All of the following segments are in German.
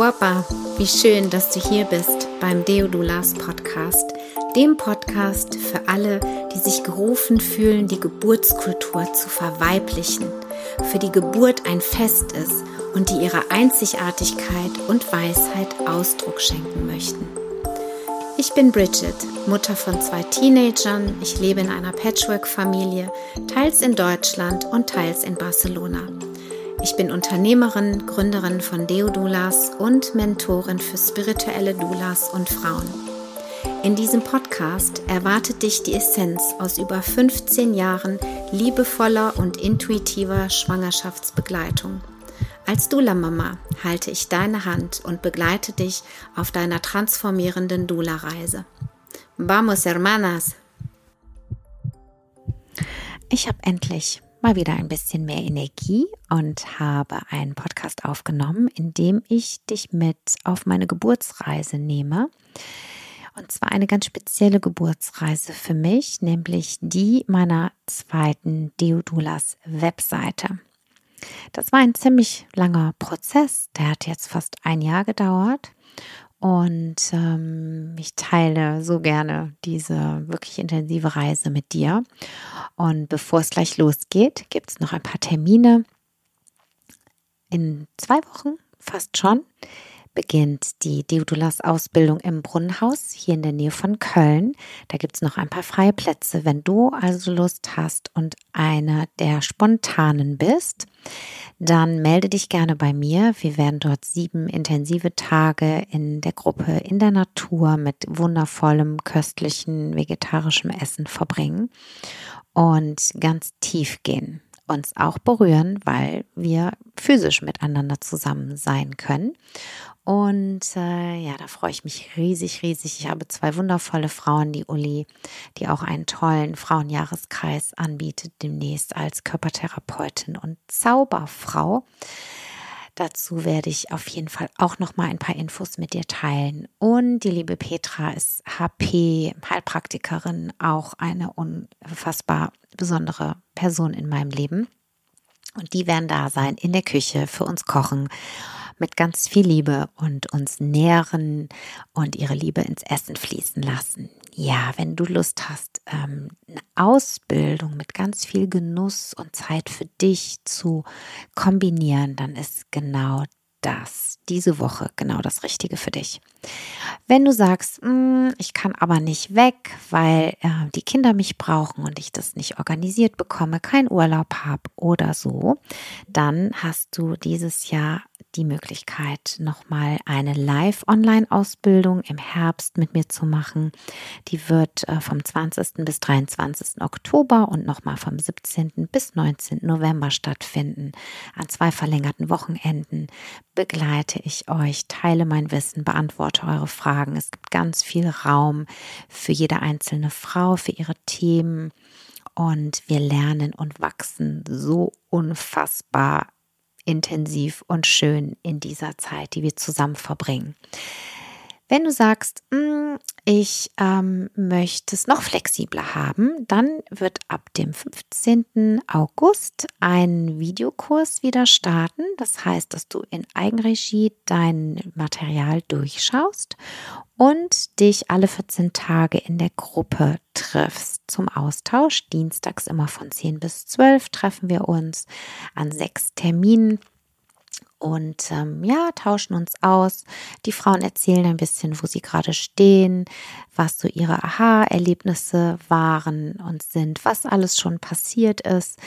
Guapa, wie schön, dass du hier bist beim Deodulas Podcast, dem Podcast für alle, die sich gerufen fühlen, die Geburtskultur zu verweiblichen, für die Geburt ein Fest ist und die ihrer Einzigartigkeit und Weisheit Ausdruck schenken möchten. Ich bin Bridget, Mutter von zwei Teenagern. Ich lebe in einer Patchwork-Familie, teils in Deutschland und teils in Barcelona. Ich bin Unternehmerin, Gründerin von Deodulas und Mentorin für spirituelle Doulas und Frauen. In diesem Podcast erwartet dich die Essenz aus über 15 Jahren liebevoller und intuitiver Schwangerschaftsbegleitung. Als Dula-Mama halte ich deine Hand und begleite dich auf deiner transformierenden Dula-Reise. Vamos, hermanas! Ich habe endlich mal wieder ein bisschen mehr Energie und habe einen Podcast aufgenommen, in dem ich dich mit auf meine Geburtsreise nehme. Und zwar eine ganz spezielle Geburtsreise für mich, nämlich die meiner zweiten Deodulas Webseite. Das war ein ziemlich langer Prozess, der hat jetzt fast ein Jahr gedauert. Und ähm, ich teile so gerne diese wirklich intensive Reise mit dir. Und bevor es gleich losgeht, gibt es noch ein paar Termine. In zwei Wochen, fast schon, beginnt die Deodulas-Ausbildung im Brunnenhaus hier in der Nähe von Köln. Da gibt es noch ein paar freie Plätze. Wenn du also Lust hast und eine der Spontanen bist, dann melde dich gerne bei mir. Wir werden dort sieben intensive Tage in der Gruppe in der Natur mit wundervollem, köstlichen, vegetarischem Essen verbringen und ganz tief gehen uns auch berühren, weil wir physisch miteinander zusammen sein können. Und äh, ja, da freue ich mich riesig, riesig. Ich habe zwei wundervolle Frauen, die Uli, die auch einen tollen Frauenjahreskreis anbietet, demnächst als Körpertherapeutin und Zauberfrau. Dazu werde ich auf jeden Fall auch noch mal ein paar Infos mit dir teilen. Und die liebe Petra ist HP Heilpraktikerin, auch eine unfassbar besondere Person in meinem Leben. Und die werden da sein in der Küche für uns kochen mit ganz viel Liebe und uns nähren und ihre Liebe ins Essen fließen lassen. Ja, wenn du Lust hast, ähm, eine Ausbildung mit ganz viel Genuss und Zeit für dich zu kombinieren, dann ist genau das diese Woche genau das Richtige für dich. Wenn du sagst, hm, ich kann aber nicht weg, weil äh, die Kinder mich brauchen und ich das nicht organisiert bekomme, keinen Urlaub habe oder so, dann hast du dieses Jahr die Möglichkeit, nochmal eine Live-Online-Ausbildung im Herbst mit mir zu machen. Die wird äh, vom 20. bis 23. Oktober und nochmal vom 17. bis 19. November stattfinden. An zwei verlängerten Wochenenden begleite ich euch, teile mein Wissen, beantworte eure Fragen. Es gibt ganz viel Raum für jede einzelne Frau, für ihre Themen. Und wir lernen und wachsen so unfassbar intensiv und schön in dieser Zeit, die wir zusammen verbringen. Wenn du sagst, mm, ich ähm, möchte es noch flexibler haben, dann wird ab dem 15. August ein Videokurs wieder starten. Das heißt, dass du in Eigenregie dein Material durchschaust und dich alle 14 Tage in der Gruppe triffst zum Austausch. Dienstags immer von 10 bis 12 treffen wir uns an sechs Terminen und ähm, ja, tauschen uns aus. Die Frauen erzählen ein bisschen, wo sie gerade stehen, was so ihre Aha-Erlebnisse waren und sind, was alles schon passiert ist.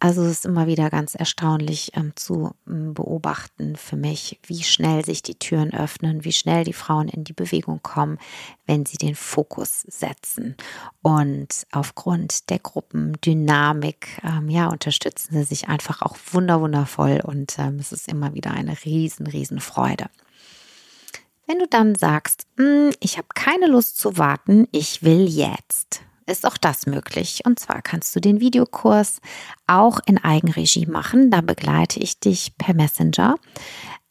Also es ist immer wieder ganz erstaunlich ähm, zu ähm, beobachten für mich, wie schnell sich die Türen öffnen, wie schnell die Frauen in die Bewegung kommen, wenn sie den Fokus setzen. Und aufgrund der Gruppendynamik, ähm, ja, unterstützen sie sich einfach auch wunderwundervoll und ähm, es ist immer wieder eine riesen, riesen Freude. Wenn du dann sagst, hm, ich habe keine Lust zu warten, ich will jetzt, ist auch das möglich. Und zwar kannst du den Videokurs auch in Eigenregie machen. Da begleite ich dich per Messenger.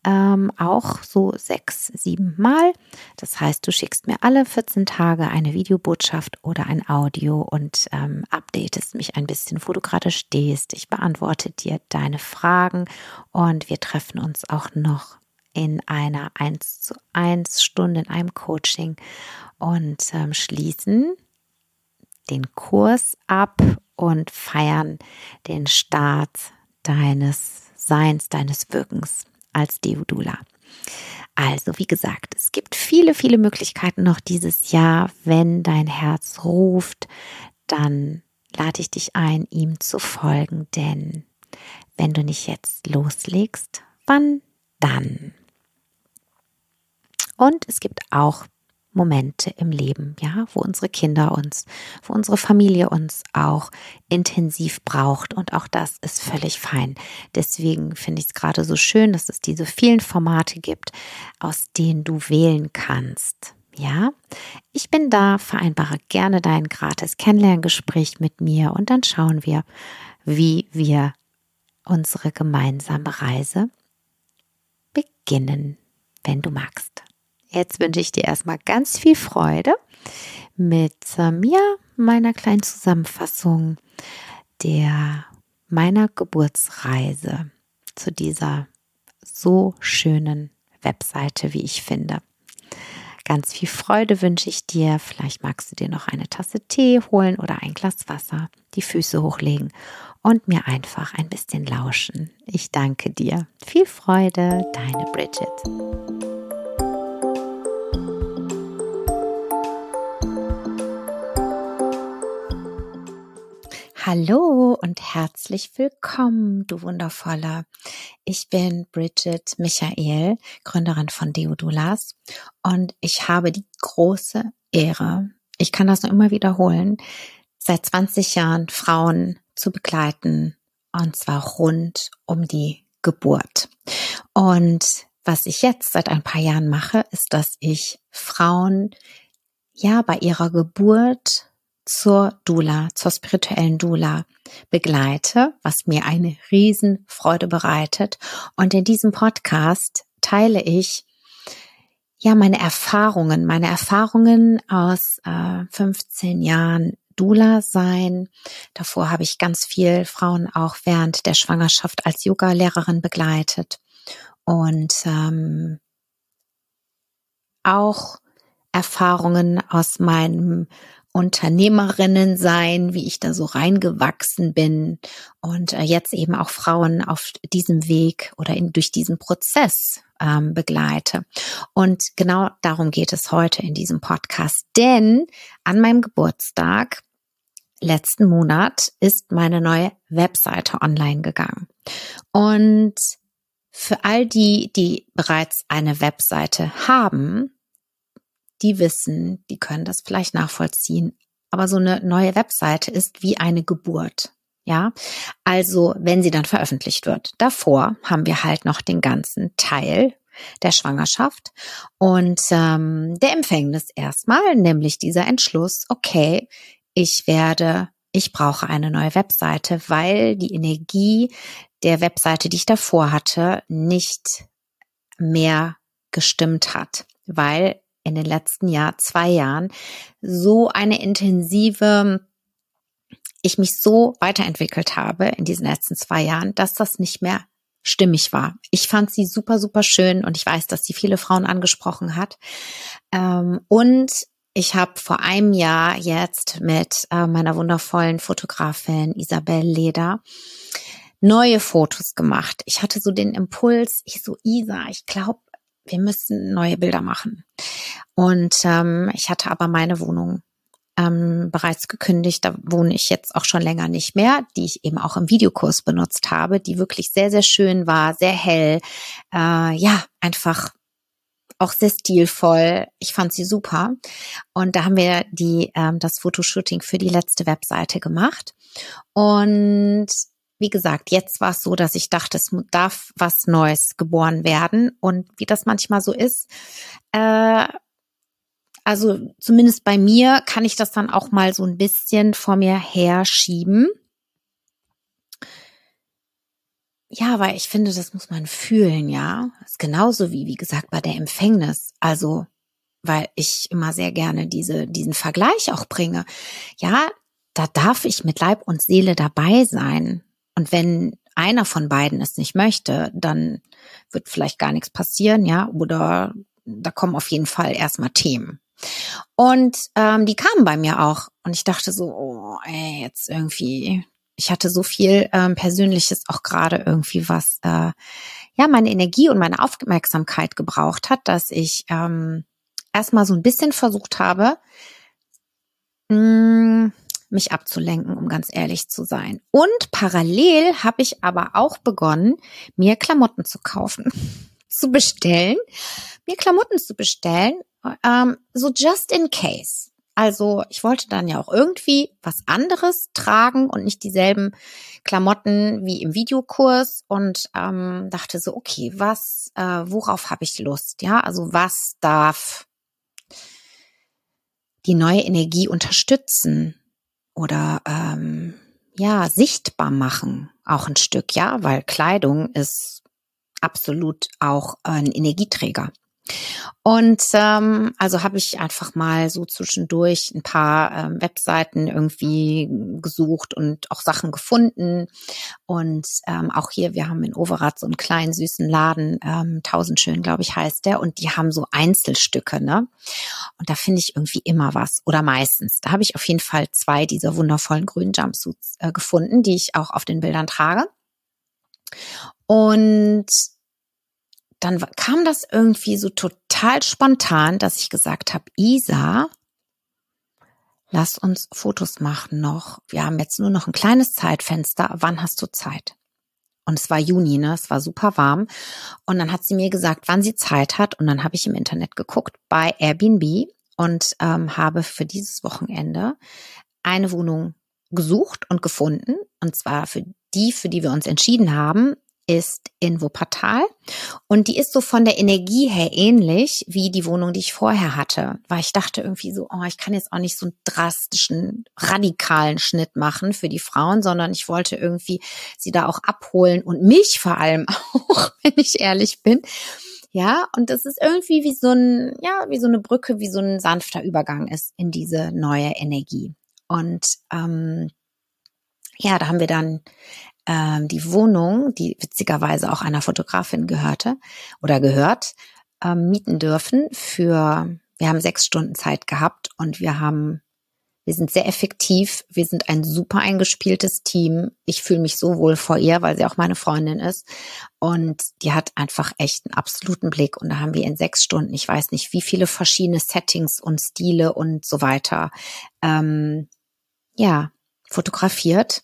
Ähm, auch so sechs, sieben Mal. Das heißt, du schickst mir alle 14 Tage eine Videobotschaft oder ein Audio und ähm, updatest mich ein bisschen, wo du gerade stehst. Ich beantworte dir deine Fragen und wir treffen uns auch noch in einer 1 zu 1 Stunde in einem Coaching und ähm, schließen den Kurs ab und feiern den Start deines Seins, deines Wirkens als Deodula. Also, wie gesagt, es gibt viele, viele Möglichkeiten noch dieses Jahr. Wenn dein Herz ruft, dann lade ich dich ein, ihm zu folgen, denn wenn du nicht jetzt loslegst, wann dann? Und es gibt auch Momente im Leben, ja, wo unsere Kinder uns, wo unsere Familie uns auch intensiv braucht. Und auch das ist völlig fein. Deswegen finde ich es gerade so schön, dass es diese vielen Formate gibt, aus denen du wählen kannst. Ja, ich bin da, vereinbare gerne dein gratis Kennenlerngespräch mit mir und dann schauen wir, wie wir unsere gemeinsame Reise beginnen, wenn du magst. Jetzt wünsche ich dir erstmal ganz viel Freude mit ähm, ja, meiner kleinen Zusammenfassung der meiner Geburtsreise zu dieser so schönen Webseite, wie ich finde. Ganz viel Freude wünsche ich dir. Vielleicht magst du dir noch eine Tasse Tee holen oder ein Glas Wasser, die Füße hochlegen und mir einfach ein bisschen lauschen. Ich danke dir. Viel Freude, deine Bridget. Hallo und herzlich willkommen, du Wundervoller. Ich bin Bridget Michael, Gründerin von Deodulas und ich habe die große Ehre, ich kann das nur immer wiederholen, seit 20 Jahren Frauen zu begleiten und zwar rund um die Geburt. Und was ich jetzt seit ein paar Jahren mache, ist, dass ich Frauen ja bei ihrer Geburt zur Dula, zur spirituellen Dula begleite, was mir eine Riesenfreude bereitet. Und in diesem Podcast teile ich ja meine Erfahrungen, meine Erfahrungen aus äh, 15 Jahren Dula sein. Davor habe ich ganz viel Frauen auch während der Schwangerschaft als Yoga-Lehrerin begleitet und ähm, auch Erfahrungen aus meinem Unternehmerinnen sein, wie ich da so reingewachsen bin und äh, jetzt eben auch Frauen auf diesem Weg oder in, durch diesen Prozess ähm, begleite. Und genau darum geht es heute in diesem Podcast, denn an meinem Geburtstag letzten Monat ist meine neue Webseite online gegangen. Und für all die, die bereits eine Webseite haben, die wissen, die können das vielleicht nachvollziehen. Aber so eine neue Webseite ist wie eine Geburt. Ja, also wenn sie dann veröffentlicht wird. Davor haben wir halt noch den ganzen Teil der Schwangerschaft und ähm, der Empfängnis erstmal, nämlich dieser Entschluss, okay, ich werde, ich brauche eine neue Webseite, weil die Energie der Webseite, die ich davor hatte, nicht mehr gestimmt hat, weil in den letzten Jahr, zwei Jahren so eine intensive, ich mich so weiterentwickelt habe in diesen letzten zwei Jahren, dass das nicht mehr stimmig war. Ich fand sie super, super schön und ich weiß, dass sie viele Frauen angesprochen hat. Ähm, und ich habe vor einem Jahr jetzt mit äh, meiner wundervollen Fotografin Isabel Leder neue Fotos gemacht. Ich hatte so den Impuls, ich so, Isa, ich glaube, wir müssen neue Bilder machen. Und ähm, ich hatte aber meine Wohnung ähm, bereits gekündigt. Da wohne ich jetzt auch schon länger nicht mehr, die ich eben auch im Videokurs benutzt habe, die wirklich sehr, sehr schön war, sehr hell. Äh, ja, einfach auch sehr stilvoll. Ich fand sie super. Und da haben wir die, ähm, das Fotoshooting für die letzte Webseite gemacht. Und wie gesagt, jetzt war es so, dass ich dachte, es darf was Neues geboren werden. Und wie das manchmal so ist, äh, also zumindest bei mir kann ich das dann auch mal so ein bisschen vor mir herschieben. Ja, weil ich finde, das muss man fühlen, ja. Das ist genauso wie, wie gesagt, bei der Empfängnis. Also, weil ich immer sehr gerne diese, diesen Vergleich auch bringe. Ja, da darf ich mit Leib und Seele dabei sein. Und wenn einer von beiden es nicht möchte, dann wird vielleicht gar nichts passieren, ja, oder da kommen auf jeden Fall erstmal Themen. Und ähm, die kamen bei mir auch. Und ich dachte so, oh, ey, jetzt irgendwie, ich hatte so viel ähm, Persönliches auch gerade irgendwie, was äh, ja meine Energie und meine Aufmerksamkeit gebraucht hat, dass ich ähm, erstmal so ein bisschen versucht habe, mh, mm, mich abzulenken, um ganz ehrlich zu sein. Und parallel habe ich aber auch begonnen, mir Klamotten zu kaufen, zu bestellen, mir Klamotten zu bestellen, ähm, so just in case. Also ich wollte dann ja auch irgendwie was anderes tragen und nicht dieselben Klamotten wie im Videokurs und ähm, dachte so, okay, was, äh, worauf habe ich Lust? Ja, also was darf die neue Energie unterstützen oder ähm, ja sichtbar machen, auch ein Stück, ja, weil Kleidung ist absolut auch ein Energieträger. Und ähm, also habe ich einfach mal so zwischendurch ein paar ähm, Webseiten irgendwie gesucht und auch Sachen gefunden. Und ähm, auch hier, wir haben in Overath so einen kleinen süßen Laden, ähm, Tausendschön, glaube ich, heißt der. Und die haben so Einzelstücke, ne? Und da finde ich irgendwie immer was oder meistens. Da habe ich auf jeden Fall zwei dieser wundervollen grünen Jumpsuits äh, gefunden, die ich auch auf den Bildern trage. Und dann kam das irgendwie so total spontan, dass ich gesagt habe, Isa, lass uns Fotos machen noch. Wir haben jetzt nur noch ein kleines Zeitfenster. Wann hast du Zeit? Und es war Juni, ne? Es war super warm. Und dann hat sie mir gesagt, wann sie Zeit hat. Und dann habe ich im Internet geguckt bei Airbnb und ähm, habe für dieses Wochenende eine Wohnung gesucht und gefunden. Und zwar für die, für die wir uns entschieden haben, ist in Wuppertal und die ist so von der Energie her ähnlich wie die Wohnung, die ich vorher hatte, weil ich dachte irgendwie so, oh, ich kann jetzt auch nicht so einen drastischen, radikalen Schnitt machen für die Frauen, sondern ich wollte irgendwie sie da auch abholen und mich vor allem auch, wenn ich ehrlich bin. Ja, und das ist irgendwie wie so ein, ja, wie so eine Brücke, wie so ein sanfter Übergang ist in diese neue Energie. Und ähm, ja, da haben wir dann ähm, die Wohnung, die witzigerweise auch einer Fotografin gehörte oder gehört, ähm, mieten dürfen für, wir haben sechs Stunden Zeit gehabt und wir haben, wir sind sehr effektiv, wir sind ein super eingespieltes Team. Ich fühle mich so wohl vor ihr, weil sie auch meine Freundin ist. Und die hat einfach echt einen absoluten Blick. Und da haben wir in sechs Stunden, ich weiß nicht, wie viele verschiedene Settings und Stile und so weiter, ähm, ja, fotografiert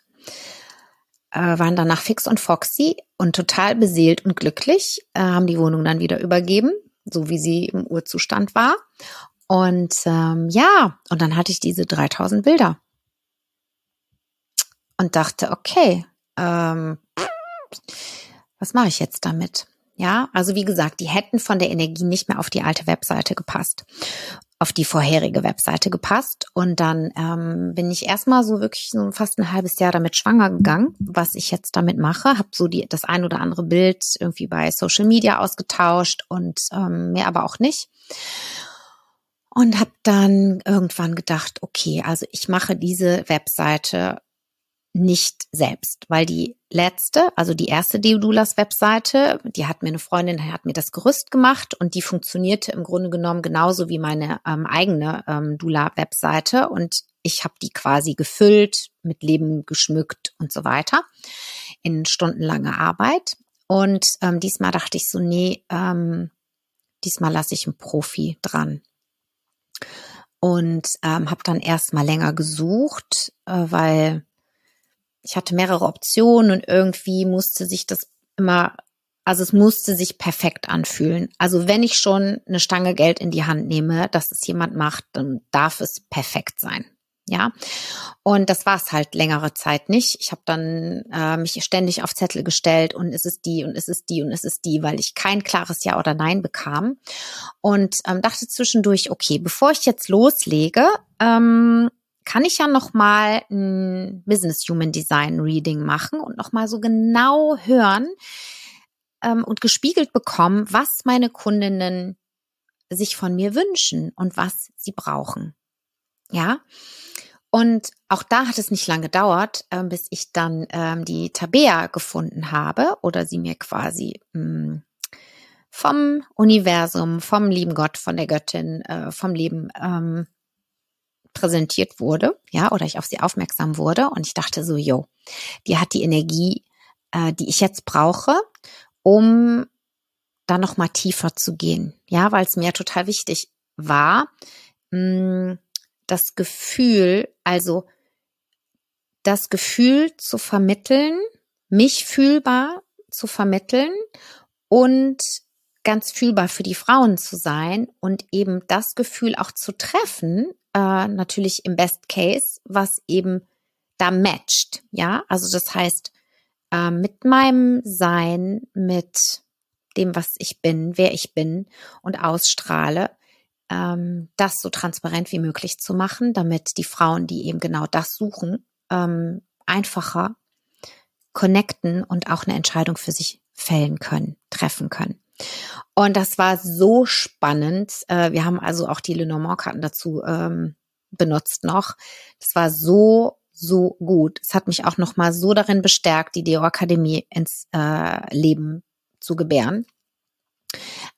äh, waren danach fix und foxy und total beseelt und glücklich, äh, haben die Wohnung dann wieder übergeben, so wie sie im Urzustand war. Und ähm, ja, und dann hatte ich diese 3000 Bilder und dachte, okay, ähm, was mache ich jetzt damit? Ja, also wie gesagt, die hätten von der Energie nicht mehr auf die alte Webseite gepasst auf die vorherige Webseite gepasst. Und dann ähm, bin ich erstmal so wirklich so fast ein halbes Jahr damit schwanger gegangen, was ich jetzt damit mache. Habe so die, das ein oder andere Bild irgendwie bei Social Media ausgetauscht und ähm, mehr aber auch nicht. Und habe dann irgendwann gedacht, okay, also ich mache diese Webseite nicht selbst, weil die letzte, also die erste Deodulas Webseite, die hat mir eine Freundin, hat mir das Gerüst gemacht und die funktionierte im Grunde genommen genauso wie meine ähm, eigene ähm, Dula Webseite und ich habe die quasi gefüllt, mit Leben geschmückt und so weiter in stundenlange Arbeit. Und ähm, diesmal dachte ich so, nee, ähm, diesmal lasse ich einen Profi dran. Und ähm, habe dann erstmal länger gesucht, äh, weil ich hatte mehrere Optionen und irgendwie musste sich das immer, also es musste sich perfekt anfühlen. Also wenn ich schon eine Stange Geld in die Hand nehme, dass es jemand macht, dann darf es perfekt sein. Ja, und das war es halt längere Zeit nicht. Ich habe dann äh, mich ständig auf Zettel gestellt und ist es die und ist es die und ist es die, weil ich kein klares Ja oder Nein bekam und ähm, dachte zwischendurch, okay, bevor ich jetzt loslege, ähm, kann ich ja noch mal ein Business Human Design Reading machen und noch mal so genau hören ähm, und gespiegelt bekommen, was meine Kundinnen sich von mir wünschen und was sie brauchen. Ja. Und auch da hat es nicht lange gedauert, äh, bis ich dann ähm, die Tabea gefunden habe oder sie mir quasi mh, hm, vom Universum, vom lieben Gott, von der Göttin, äh, vom Leben ähm, präsentiert wurde, ja, oder ich auf sie aufmerksam wurde und ich dachte so, yo, die hat die Energie, äh, die ich jetzt brauche, um da noch mal tiefer zu gehen, ja, weil es mir total wichtig war, mh, hm, das Gefühl, also das Gefühl zu vermitteln, mich fühlbar zu vermitteln und ganz fühlbar für die Frauen zu sein und eben das Gefühl auch zu treffen, äh, natürlich im Best Case, was eben da matcht. Ja, also das heißt, äh, mit meinem Sein, mit dem, was ich bin, wer ich bin und ausstrahle, ähm, das so transparent wie möglich zu machen, damit die Frauen, die eben genau das suchen, ähm, einfacher connecten und auch eine Entscheidung für sich fällen können, treffen können. Und das war so spannend. Äh, wir haben also auch die Lenormand-Karten dazu ähm, benutzt noch. Das war so, so gut. Es hat mich auch noch mal so darin bestärkt, die Deo Akademie ins äh, Leben zu gebären.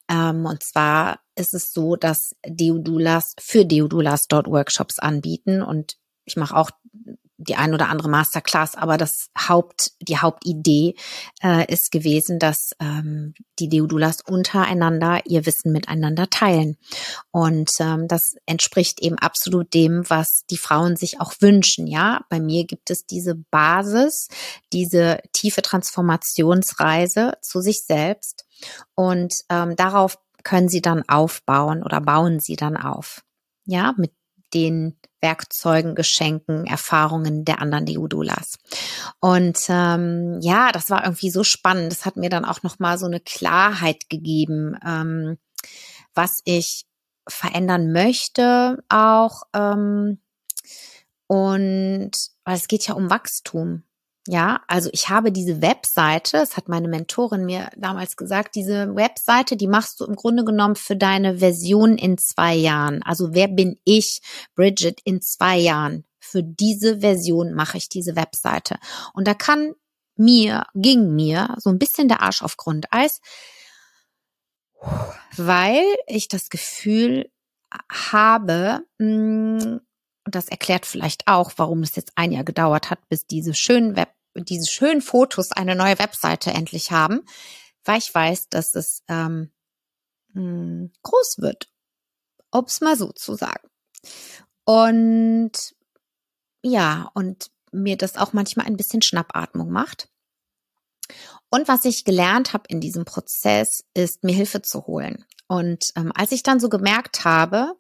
Ähm, und zwar ist es so, dass Deodulas für Deodulas dort Workshops anbieten und ich mache auch die ein oder andere Masterclass, aber das Haupt, die Hauptidee äh, ist gewesen, dass ähm, die Deodulas untereinander ihr Wissen miteinander teilen. Und ähm, das entspricht eben absolut dem, was die Frauen sich auch wünschen. Ja, bei mir gibt es diese Basis, diese tiefe Transformationsreise zu sich selbst. Und ähm, darauf können sie dann aufbauen oder bauen sie dann auf. Ja, mit den Werkzeugen, Geschenken, Erfahrungen der anderen Deudulas. Und ähm, ja, das war irgendwie so spannend. Das hat mir dann auch noch mal so eine Klarheit gegeben, ähm, was ich verändern möchte auch. Ähm, und weil es geht ja um Wachstum. Ja, also ich habe diese Webseite, das hat meine Mentorin mir damals gesagt, diese Webseite, die machst du im Grunde genommen für deine Version in zwei Jahren. Also wer bin ich, Bridget, in zwei Jahren? Für diese Version mache ich diese Webseite. Und da kann mir, ging mir so ein bisschen der Arsch auf Grundeis, weil ich das Gefühl habe, mm, und das erklärt vielleicht auch, warum es jetzt ein Jahr gedauert hat, bis diese schönen Web diese schönen Fotos eine neue Webseite endlich haben, weil ich weiß, dass es ähm, hm, groß wird, um es mal so zu sagen. Und ja, und mir das auch manchmal ein bisschen Schnappatmung macht. Und was ich gelernt habe in diesem Prozess, ist mir Hilfe zu holen. Und ähm, als ich dann so gemerkt habe,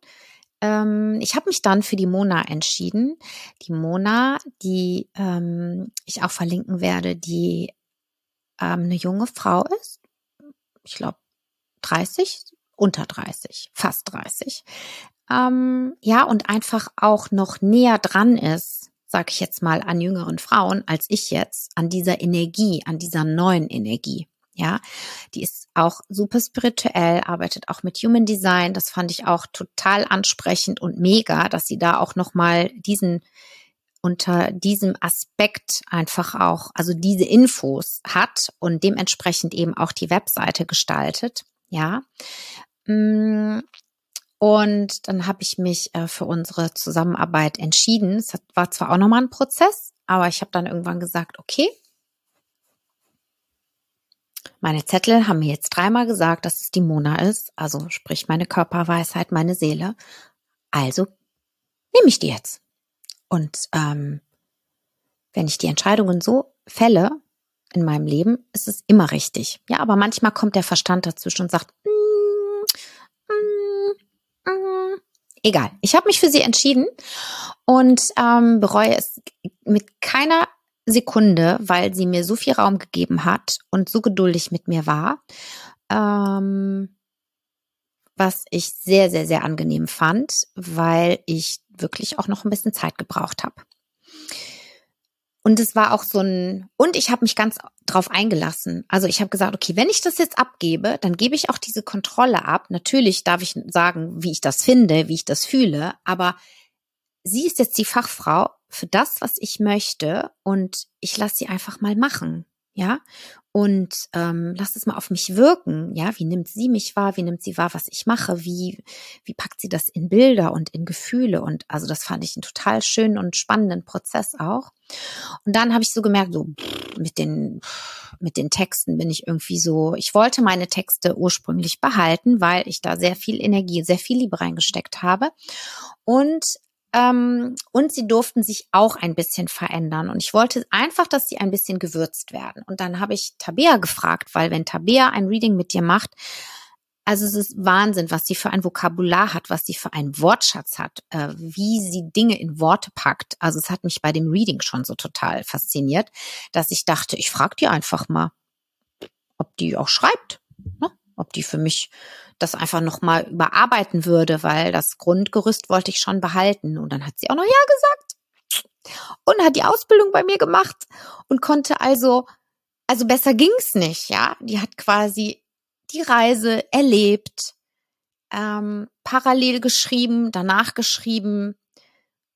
ähm, ich habe mich dann für die Mona entschieden. Die Mona, die ähm, ich auch verlinken werde, die ähm, eine junge Frau ist. Ich glaube 30, unter 30, fast 30. Ähm, ja, und einfach auch noch näher dran ist, sag ich jetzt mal, an jüngeren Frauen als ich jetzt, an dieser Energie, an dieser neuen Energie. Ja, die ist auch super spirituell, arbeitet auch mit Human Design. Das fand ich auch total ansprechend und mega, dass sie da auch nochmal diesen unter diesem Aspekt einfach auch, also diese Infos hat und dementsprechend eben auch die Webseite gestaltet. Ja. Mm, und dann habe ich mich äh, für unsere Zusammenarbeit entschieden. Es war zwar auch nochmal ein Prozess, aber ich habe dann irgendwann gesagt, okay, meine Zettel haben mir jetzt dreimal gesagt, dass es die Mona ist, also sprich meine Körperweisheit, meine Seele. Also nehme ich die jetzt. Und ähm, wenn ich die Entscheidungen so fälle in meinem Leben, ist es immer richtig. Ja, aber manchmal kommt der Verstand dazwischen und sagt, mm, mm, mm. egal. Ich habe mich für sie entschieden und ähm, bereue es mit keiner Sekunde, weil sie mir so viel Raum gegeben hat und so geduldig mit mir war, ähm, was ich sehr, sehr, sehr angenehm fand, weil ich wirklich auch noch ein bisschen Zeit gebraucht habe. Und es war auch so ein, und ich habe mich ganz drauf eingelassen. Also ich habe gesagt, okay, wenn ich das jetzt abgebe, dann gebe ich auch diese Kontrolle ab. Natürlich darf ich sagen, wie ich das finde, wie ich das fühle, aber sie ist jetzt die Fachfrau für das, was ich möchte und ich lasse sie einfach mal machen ja, und ähm, lass es mal auf mich wirken, ja, wie nimmt sie mich wahr, wie nimmt sie wahr, was ich mache, wie, wie packt sie das in Bilder und in Gefühle? Und also das fand ich einen total schönen und spannenden Prozess auch. Und dann habe ich so gemerkt, so mit den, mit den Texten bin ich irgendwie so, ich wollte meine Texte ursprünglich behalten, weil ich da sehr viel Energie, sehr viel Liebe reingesteckt habe. Und ähm, und sie durften sich auch ein bisschen verändern. Und ich wollte einfach, dass sie ein bisschen gewürzt werden. Und dann habe ich Tabea gefragt, weil wenn Tabea ein Reading mit dir macht, also es ist Wahnsinn, was sie für ein Vokabular hat, was sie für einen Wortschatz hat, äh, wie sie Dinge in Worte packt. Also es hat mich bei dem Reading schon so total fasziniert, dass ich dachte, ich frage die einfach mal, ob die auch schreibt. Ob die für mich das einfach nochmal überarbeiten würde, weil das Grundgerüst wollte ich schon behalten. Und dann hat sie auch noch Ja gesagt und hat die Ausbildung bei mir gemacht und konnte also, also besser ging's nicht, ja. Die hat quasi die Reise erlebt, ähm, parallel geschrieben, danach geschrieben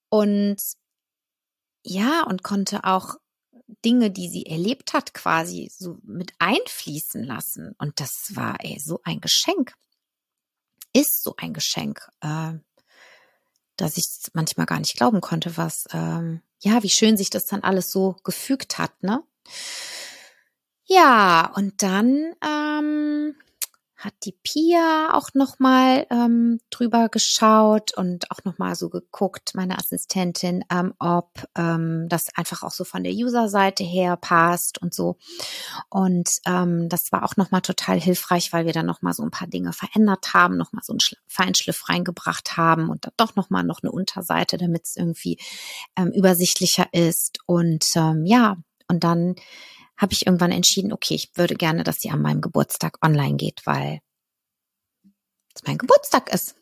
und ja, und konnte auch Dinge, die sie erlebt hat, quasi so mit einfließen lassen. Und das war ey, so ein Geschenk. Ist so ein Geschenk, äh, dass ich manchmal gar nicht glauben konnte, was, ähm, ja, wie schön sich das dann alles so gefügt hat, ne? Ja, und dann ähm, hat die Pia auch nochmal ähm, drüber geschaut und auch nochmal so geguckt, meine Assistentin, ähm, ob ähm, das einfach auch so von der User-Seite her passt und so. Und ähm, das war auch nochmal total hilfreich, weil wir dann nochmal so ein paar Dinge verändert haben, nochmal so einen Feinschliff reingebracht haben und dann doch nochmal noch eine Unterseite, damit es irgendwie ähm, übersichtlicher ist. Und ähm, ja, und dann habe ich irgendwann entschieden, okay, ich würde gerne, dass sie an meinem Geburtstag online geht, weil es mein Geburtstag ist.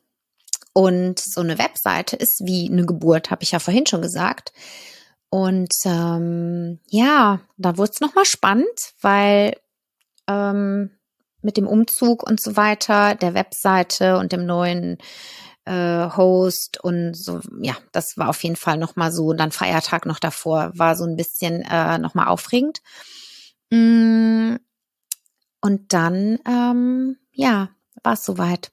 Und so eine Webseite ist wie eine Geburt, habe ich ja vorhin schon gesagt. Und ähm, ja, da wurde es nochmal spannend, weil ähm, mit dem Umzug und so weiter, der Webseite und dem neuen äh, Host und so, ja, das war auf jeden Fall nochmal so. Und dann Feiertag noch davor war so ein bisschen äh, nochmal aufregend. Mm, und dann, ähm, ja, war es soweit.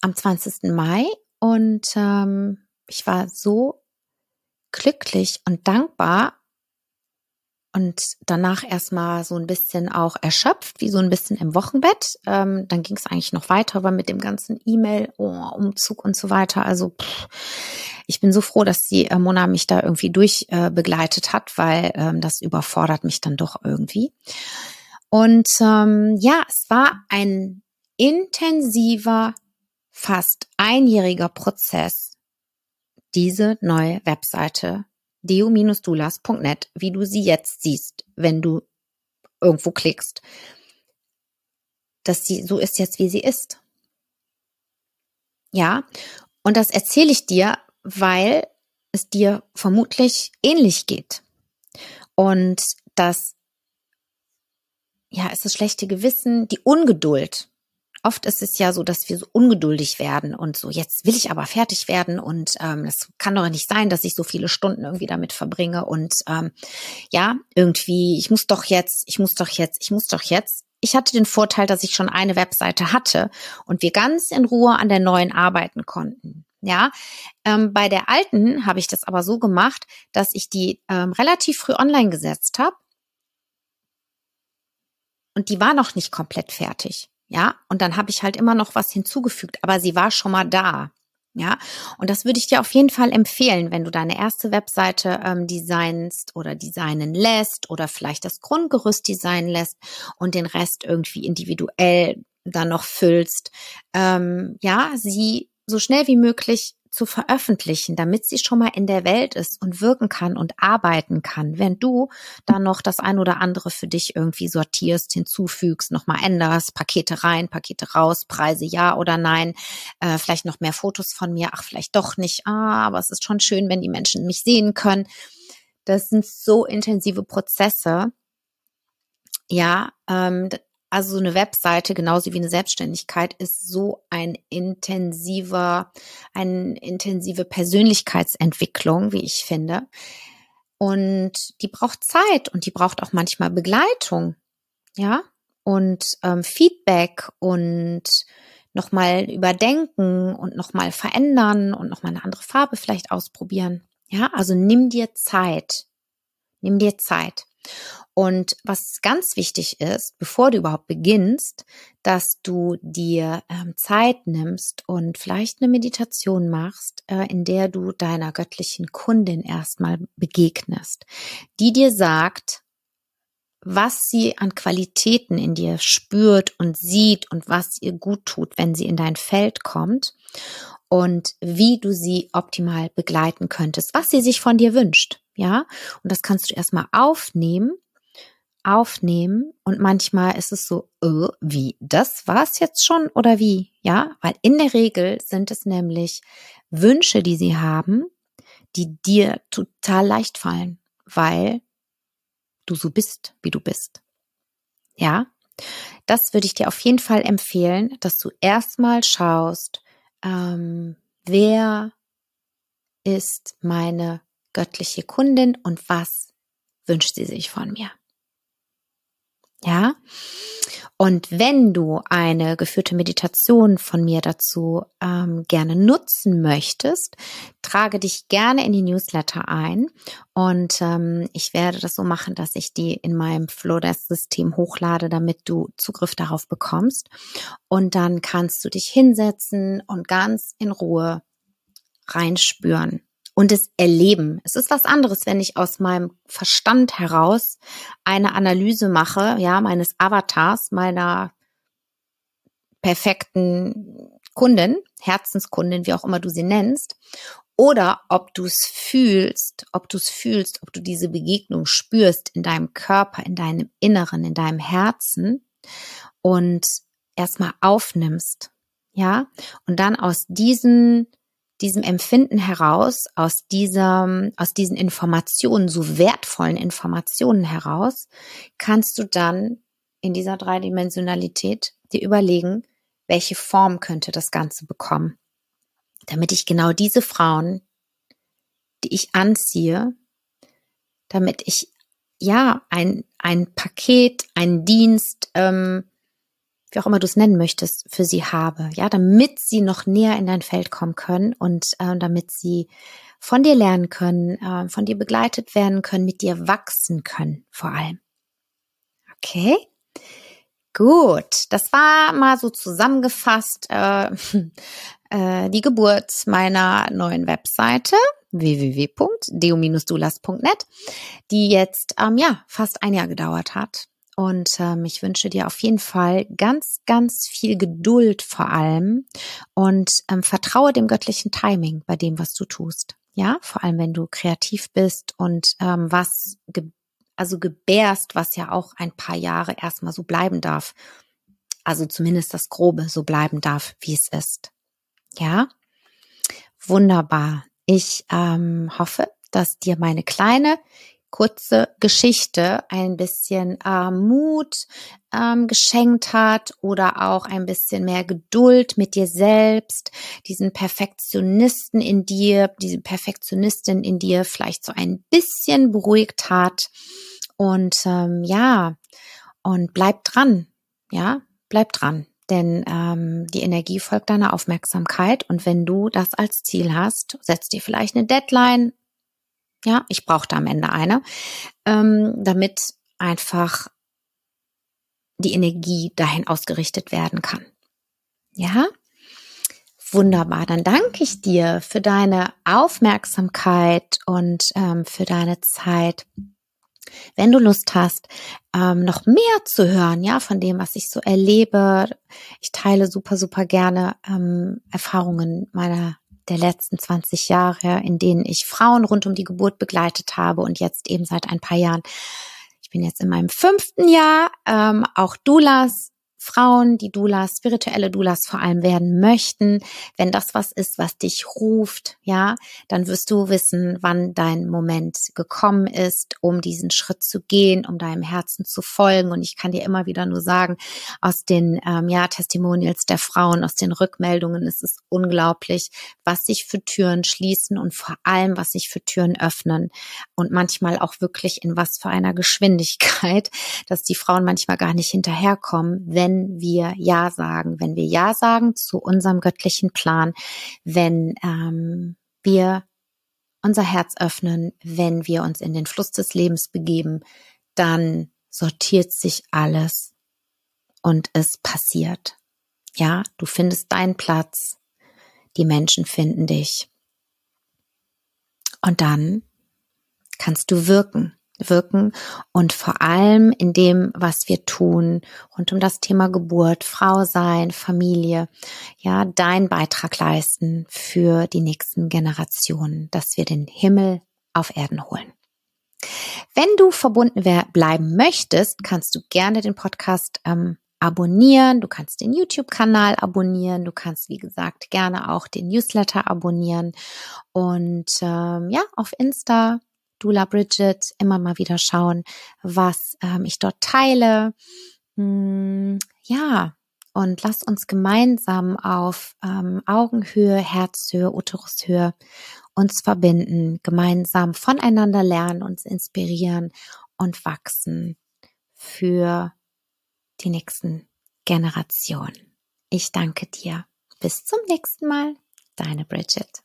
Am 20. Mai und ähm, ich war so glücklich und dankbar, und danach erstmal so ein bisschen auch erschöpft, wie so ein bisschen im Wochenbett. Ähm, dann ging es eigentlich noch weiter, aber mit dem ganzen E-Mail-Umzug und so weiter. Also pff, ich bin so froh, dass die äh, Mona mich da irgendwie durch äh, begleitet hat, weil ähm, das überfordert mich dann doch irgendwie. Und ähm, ja, es war ein intensiver, fast einjähriger Prozess, diese neue Webseite deo-dulas.net, wie du sie jetzt siehst, wenn du irgendwo klickst, dass sie so ist jetzt, wie sie ist. Ja, und das erzähle ich dir, weil es dir vermutlich ähnlich geht. Und das, ja, ist das schlechte Gewissen, die Ungeduld, oft ist es ja so, dass wir so ungeduldig werden und so, jetzt will ich aber fertig werden und ähm, das kann doch nicht sein, dass ich so viele Stunden irgendwie damit verbringe und ähm, ja, irgendwie, ich muss doch jetzt, ich muss doch jetzt, ich muss doch jetzt. Ich hatte den Vorteil, dass ich schon eine Webseite hatte und wir ganz in Ruhe an der neuen arbeiten konnten. Ja, ähm, bei der alten habe ich das aber so gemacht, dass ich die ähm, relativ früh online gesetzt habe und die war noch nicht komplett fertig. Ja, und dann habe ich halt immer noch was hinzugefügt, aber sie war schon mal da. Ja, und das würde ich dir auf jeden Fall empfehlen, wenn du deine erste Webseite ähm, designst oder designen lässt oder vielleicht das Grundgerüst designen lässt und den Rest irgendwie individuell dann noch füllst. Ähm, ja, sie so schnell wie möglich zu veröffentlichen, damit sie schon mal in der Welt ist und wirken kann und arbeiten kann. Wenn du dann noch das ein oder andere für dich irgendwie sortierst, hinzufügst, nochmal änderst, Pakete rein, Pakete raus, Preise ja oder nein, äh, vielleicht noch mehr Fotos von mir, ach, vielleicht doch nicht, ah, aber es ist schon schön, wenn die Menschen mich sehen können. Das sind so intensive Prozesse. Ja, ähm, also so eine Webseite, genauso wie eine Selbstständigkeit, ist so ein intensiver, eine intensive Persönlichkeitsentwicklung, wie ich finde. Und die braucht Zeit und die braucht auch manchmal Begleitung, ja, und ähm, Feedback und nochmal überdenken und nochmal verändern und nochmal eine andere Farbe vielleicht ausprobieren. Ja, also nimm dir Zeit. Nimm dir Zeit. Und was ganz wichtig ist, bevor du überhaupt beginnst, dass du dir ähm, Zeit nimmst und vielleicht eine Meditation machst, äh, in der du deiner göttlichen Kundin erstmal begegnest, die dir sagt, was sie an Qualitäten in dir spürt und sieht und was ihr gut tut, wenn sie in dein Feld kommt und wie du sie optimal begleiten könntest, was sie sich von dir wünscht. Ja, und das kannst du erstmal aufnehmen, aufnehmen und manchmal ist es so, äh, wie, das war's jetzt schon oder wie? Ja, weil in der Regel sind es nämlich Wünsche, die sie haben, die dir total leicht fallen, weil du so bist, wie du bist. Ja, das würde ich dir auf jeden Fall empfehlen, dass du erstmal schaust, ähm, wer ist meine göttliche Kundin und was wünscht sie sich von mir. Ja. Und wenn du eine geführte Meditation von mir dazu ähm, gerne nutzen möchtest, trage dich gerne in die Newsletter ein. Und ähm, ich werde das so machen, dass ich die in meinem Flowdesk-System hochlade, damit du Zugriff darauf bekommst. Und dann kannst du dich hinsetzen und ganz in Ruhe reinspüren und es erleben. Es ist was anderes, wenn ich aus meinem Verstand heraus eine Analyse mache, ja, meines Avatars, meiner perfekten Kundin, Herzenskundin, wie auch immer du sie nennst, oder ob du es fühlst, ob du es fühlst, ob du diese Begegnung spürst in deinem Körper, in deinem Inneren, in deinem Herzen und erstmal aufnimmst, ja, und dann aus diesen diesem Empfinden heraus, aus dieser, aus diesen Informationen, so wertvollen Informationen heraus, kannst du dann in dieser Dreidimensionalität dir überlegen, welche Form könnte das Ganze bekommen, damit ich genau diese Frauen, die ich anziehe, damit ich ja ein ein Paket, ein Dienst, ähm, wie auch immer du es nennen möchtest, für sie habe, ja, damit sie noch näher in dein Feld kommen können und äh, damit sie von dir lernen können, äh, von dir begleitet werden können, mit dir wachsen können, vor allem. Okay? Gut, das war mal so zusammengefasst äh, äh, die Geburt meiner neuen Webseite www.deo-dulas.net, die jetzt ähm, ja fast ein Jahr gedauert hat und ähm, ich wünsche dir auf jeden Fall ganz, ganz viel Geduld vor allem und ähm, vertraue dem göttlichen Timing bei dem, was du tust. Ja, vor allem wenn du kreativ bist und ähm, was ge also gebärst, was ja auch ein paar Jahre erstmal so bleiben darf. Also zumindest das Grobe so bleiben darf, wie es ist. Ja, wunderbar. Ich ähm, hoffe, dass dir meine kleine kurze Geschichte ein bisschen äh, Mut ähm, geschenkt hat oder auch ein bisschen mehr Geduld mit dir selbst, diesen Perfektionisten in dir, diese Perfektionistin in dir vielleicht so ein bisschen beruhigt hat. Und ähm, ja, und bleib dran, ja, bleib dran. Denn ähm, die Energie folgt deiner Aufmerksamkeit. Und wenn du das als Ziel hast, setz dir vielleicht eine Deadline, ja, ich brauchte am Ende eine, ähm, damit einfach die Energie dahin ausgerichtet werden kann. Ja, wunderbar. Dann danke ich dir für deine Aufmerksamkeit und ähm, für deine Zeit. Wenn du Lust hast, ähm, noch mehr zu hören, ja, von dem, was ich so erlebe, ich teile super, super gerne ähm, Erfahrungen meiner der letzten 20 Jahre, in denen ich Frauen rund um die Geburt begleitet habe und jetzt eben seit ein paar Jahren. Ich bin jetzt in meinem fünften Jahr, ähm, auch Doulas Frauen, die Doulas, spirituelle Doulas vor allem werden möchten, wenn das was ist, was dich ruft, ja, dann wirst du wissen, wann dein Moment gekommen ist, um diesen Schritt zu gehen, um deinem Herzen zu folgen. Und ich kann dir immer wieder nur sagen, aus den ähm, ja, Testimonials der Frauen, aus den Rückmeldungen ist es unglaublich, was sich für Türen schließen und vor allem, was sich für Türen öffnen. Und manchmal auch wirklich in was für einer Geschwindigkeit, dass die Frauen manchmal gar nicht hinterherkommen, wenn wir Ja sagen, wenn wir Ja sagen zu unserem göttlichen Plan, wenn ähm, wir unser Herz öffnen, wenn wir uns in den Fluss des Lebens begeben, dann sortiert sich alles und es passiert. Ja, du findest deinen Platz, die Menschen finden dich. Und dann kannst du wirken wirken und vor allem in dem, was wir tun, rund um das Thema Geburt, Frau sein, Familie, ja, deinen Beitrag leisten für die nächsten Generationen, dass wir den Himmel auf Erden holen. Wenn du verbunden bleiben möchtest, kannst du gerne den Podcast ähm, abonnieren. Du kannst den YouTube-Kanal abonnieren. Du kannst, wie gesagt, gerne auch den Newsletter abonnieren. Und ähm, ja, auf Insta Dula Bridget immer mal wieder schauen, was ähm, ich dort teile. Hm, ja, und lass uns gemeinsam auf ähm, Augenhöhe, Herzhöhe, Uterushöhe uns verbinden, gemeinsam voneinander lernen, uns inspirieren und wachsen für die nächsten Generationen. Ich danke dir. Bis zum nächsten Mal. Deine Bridget.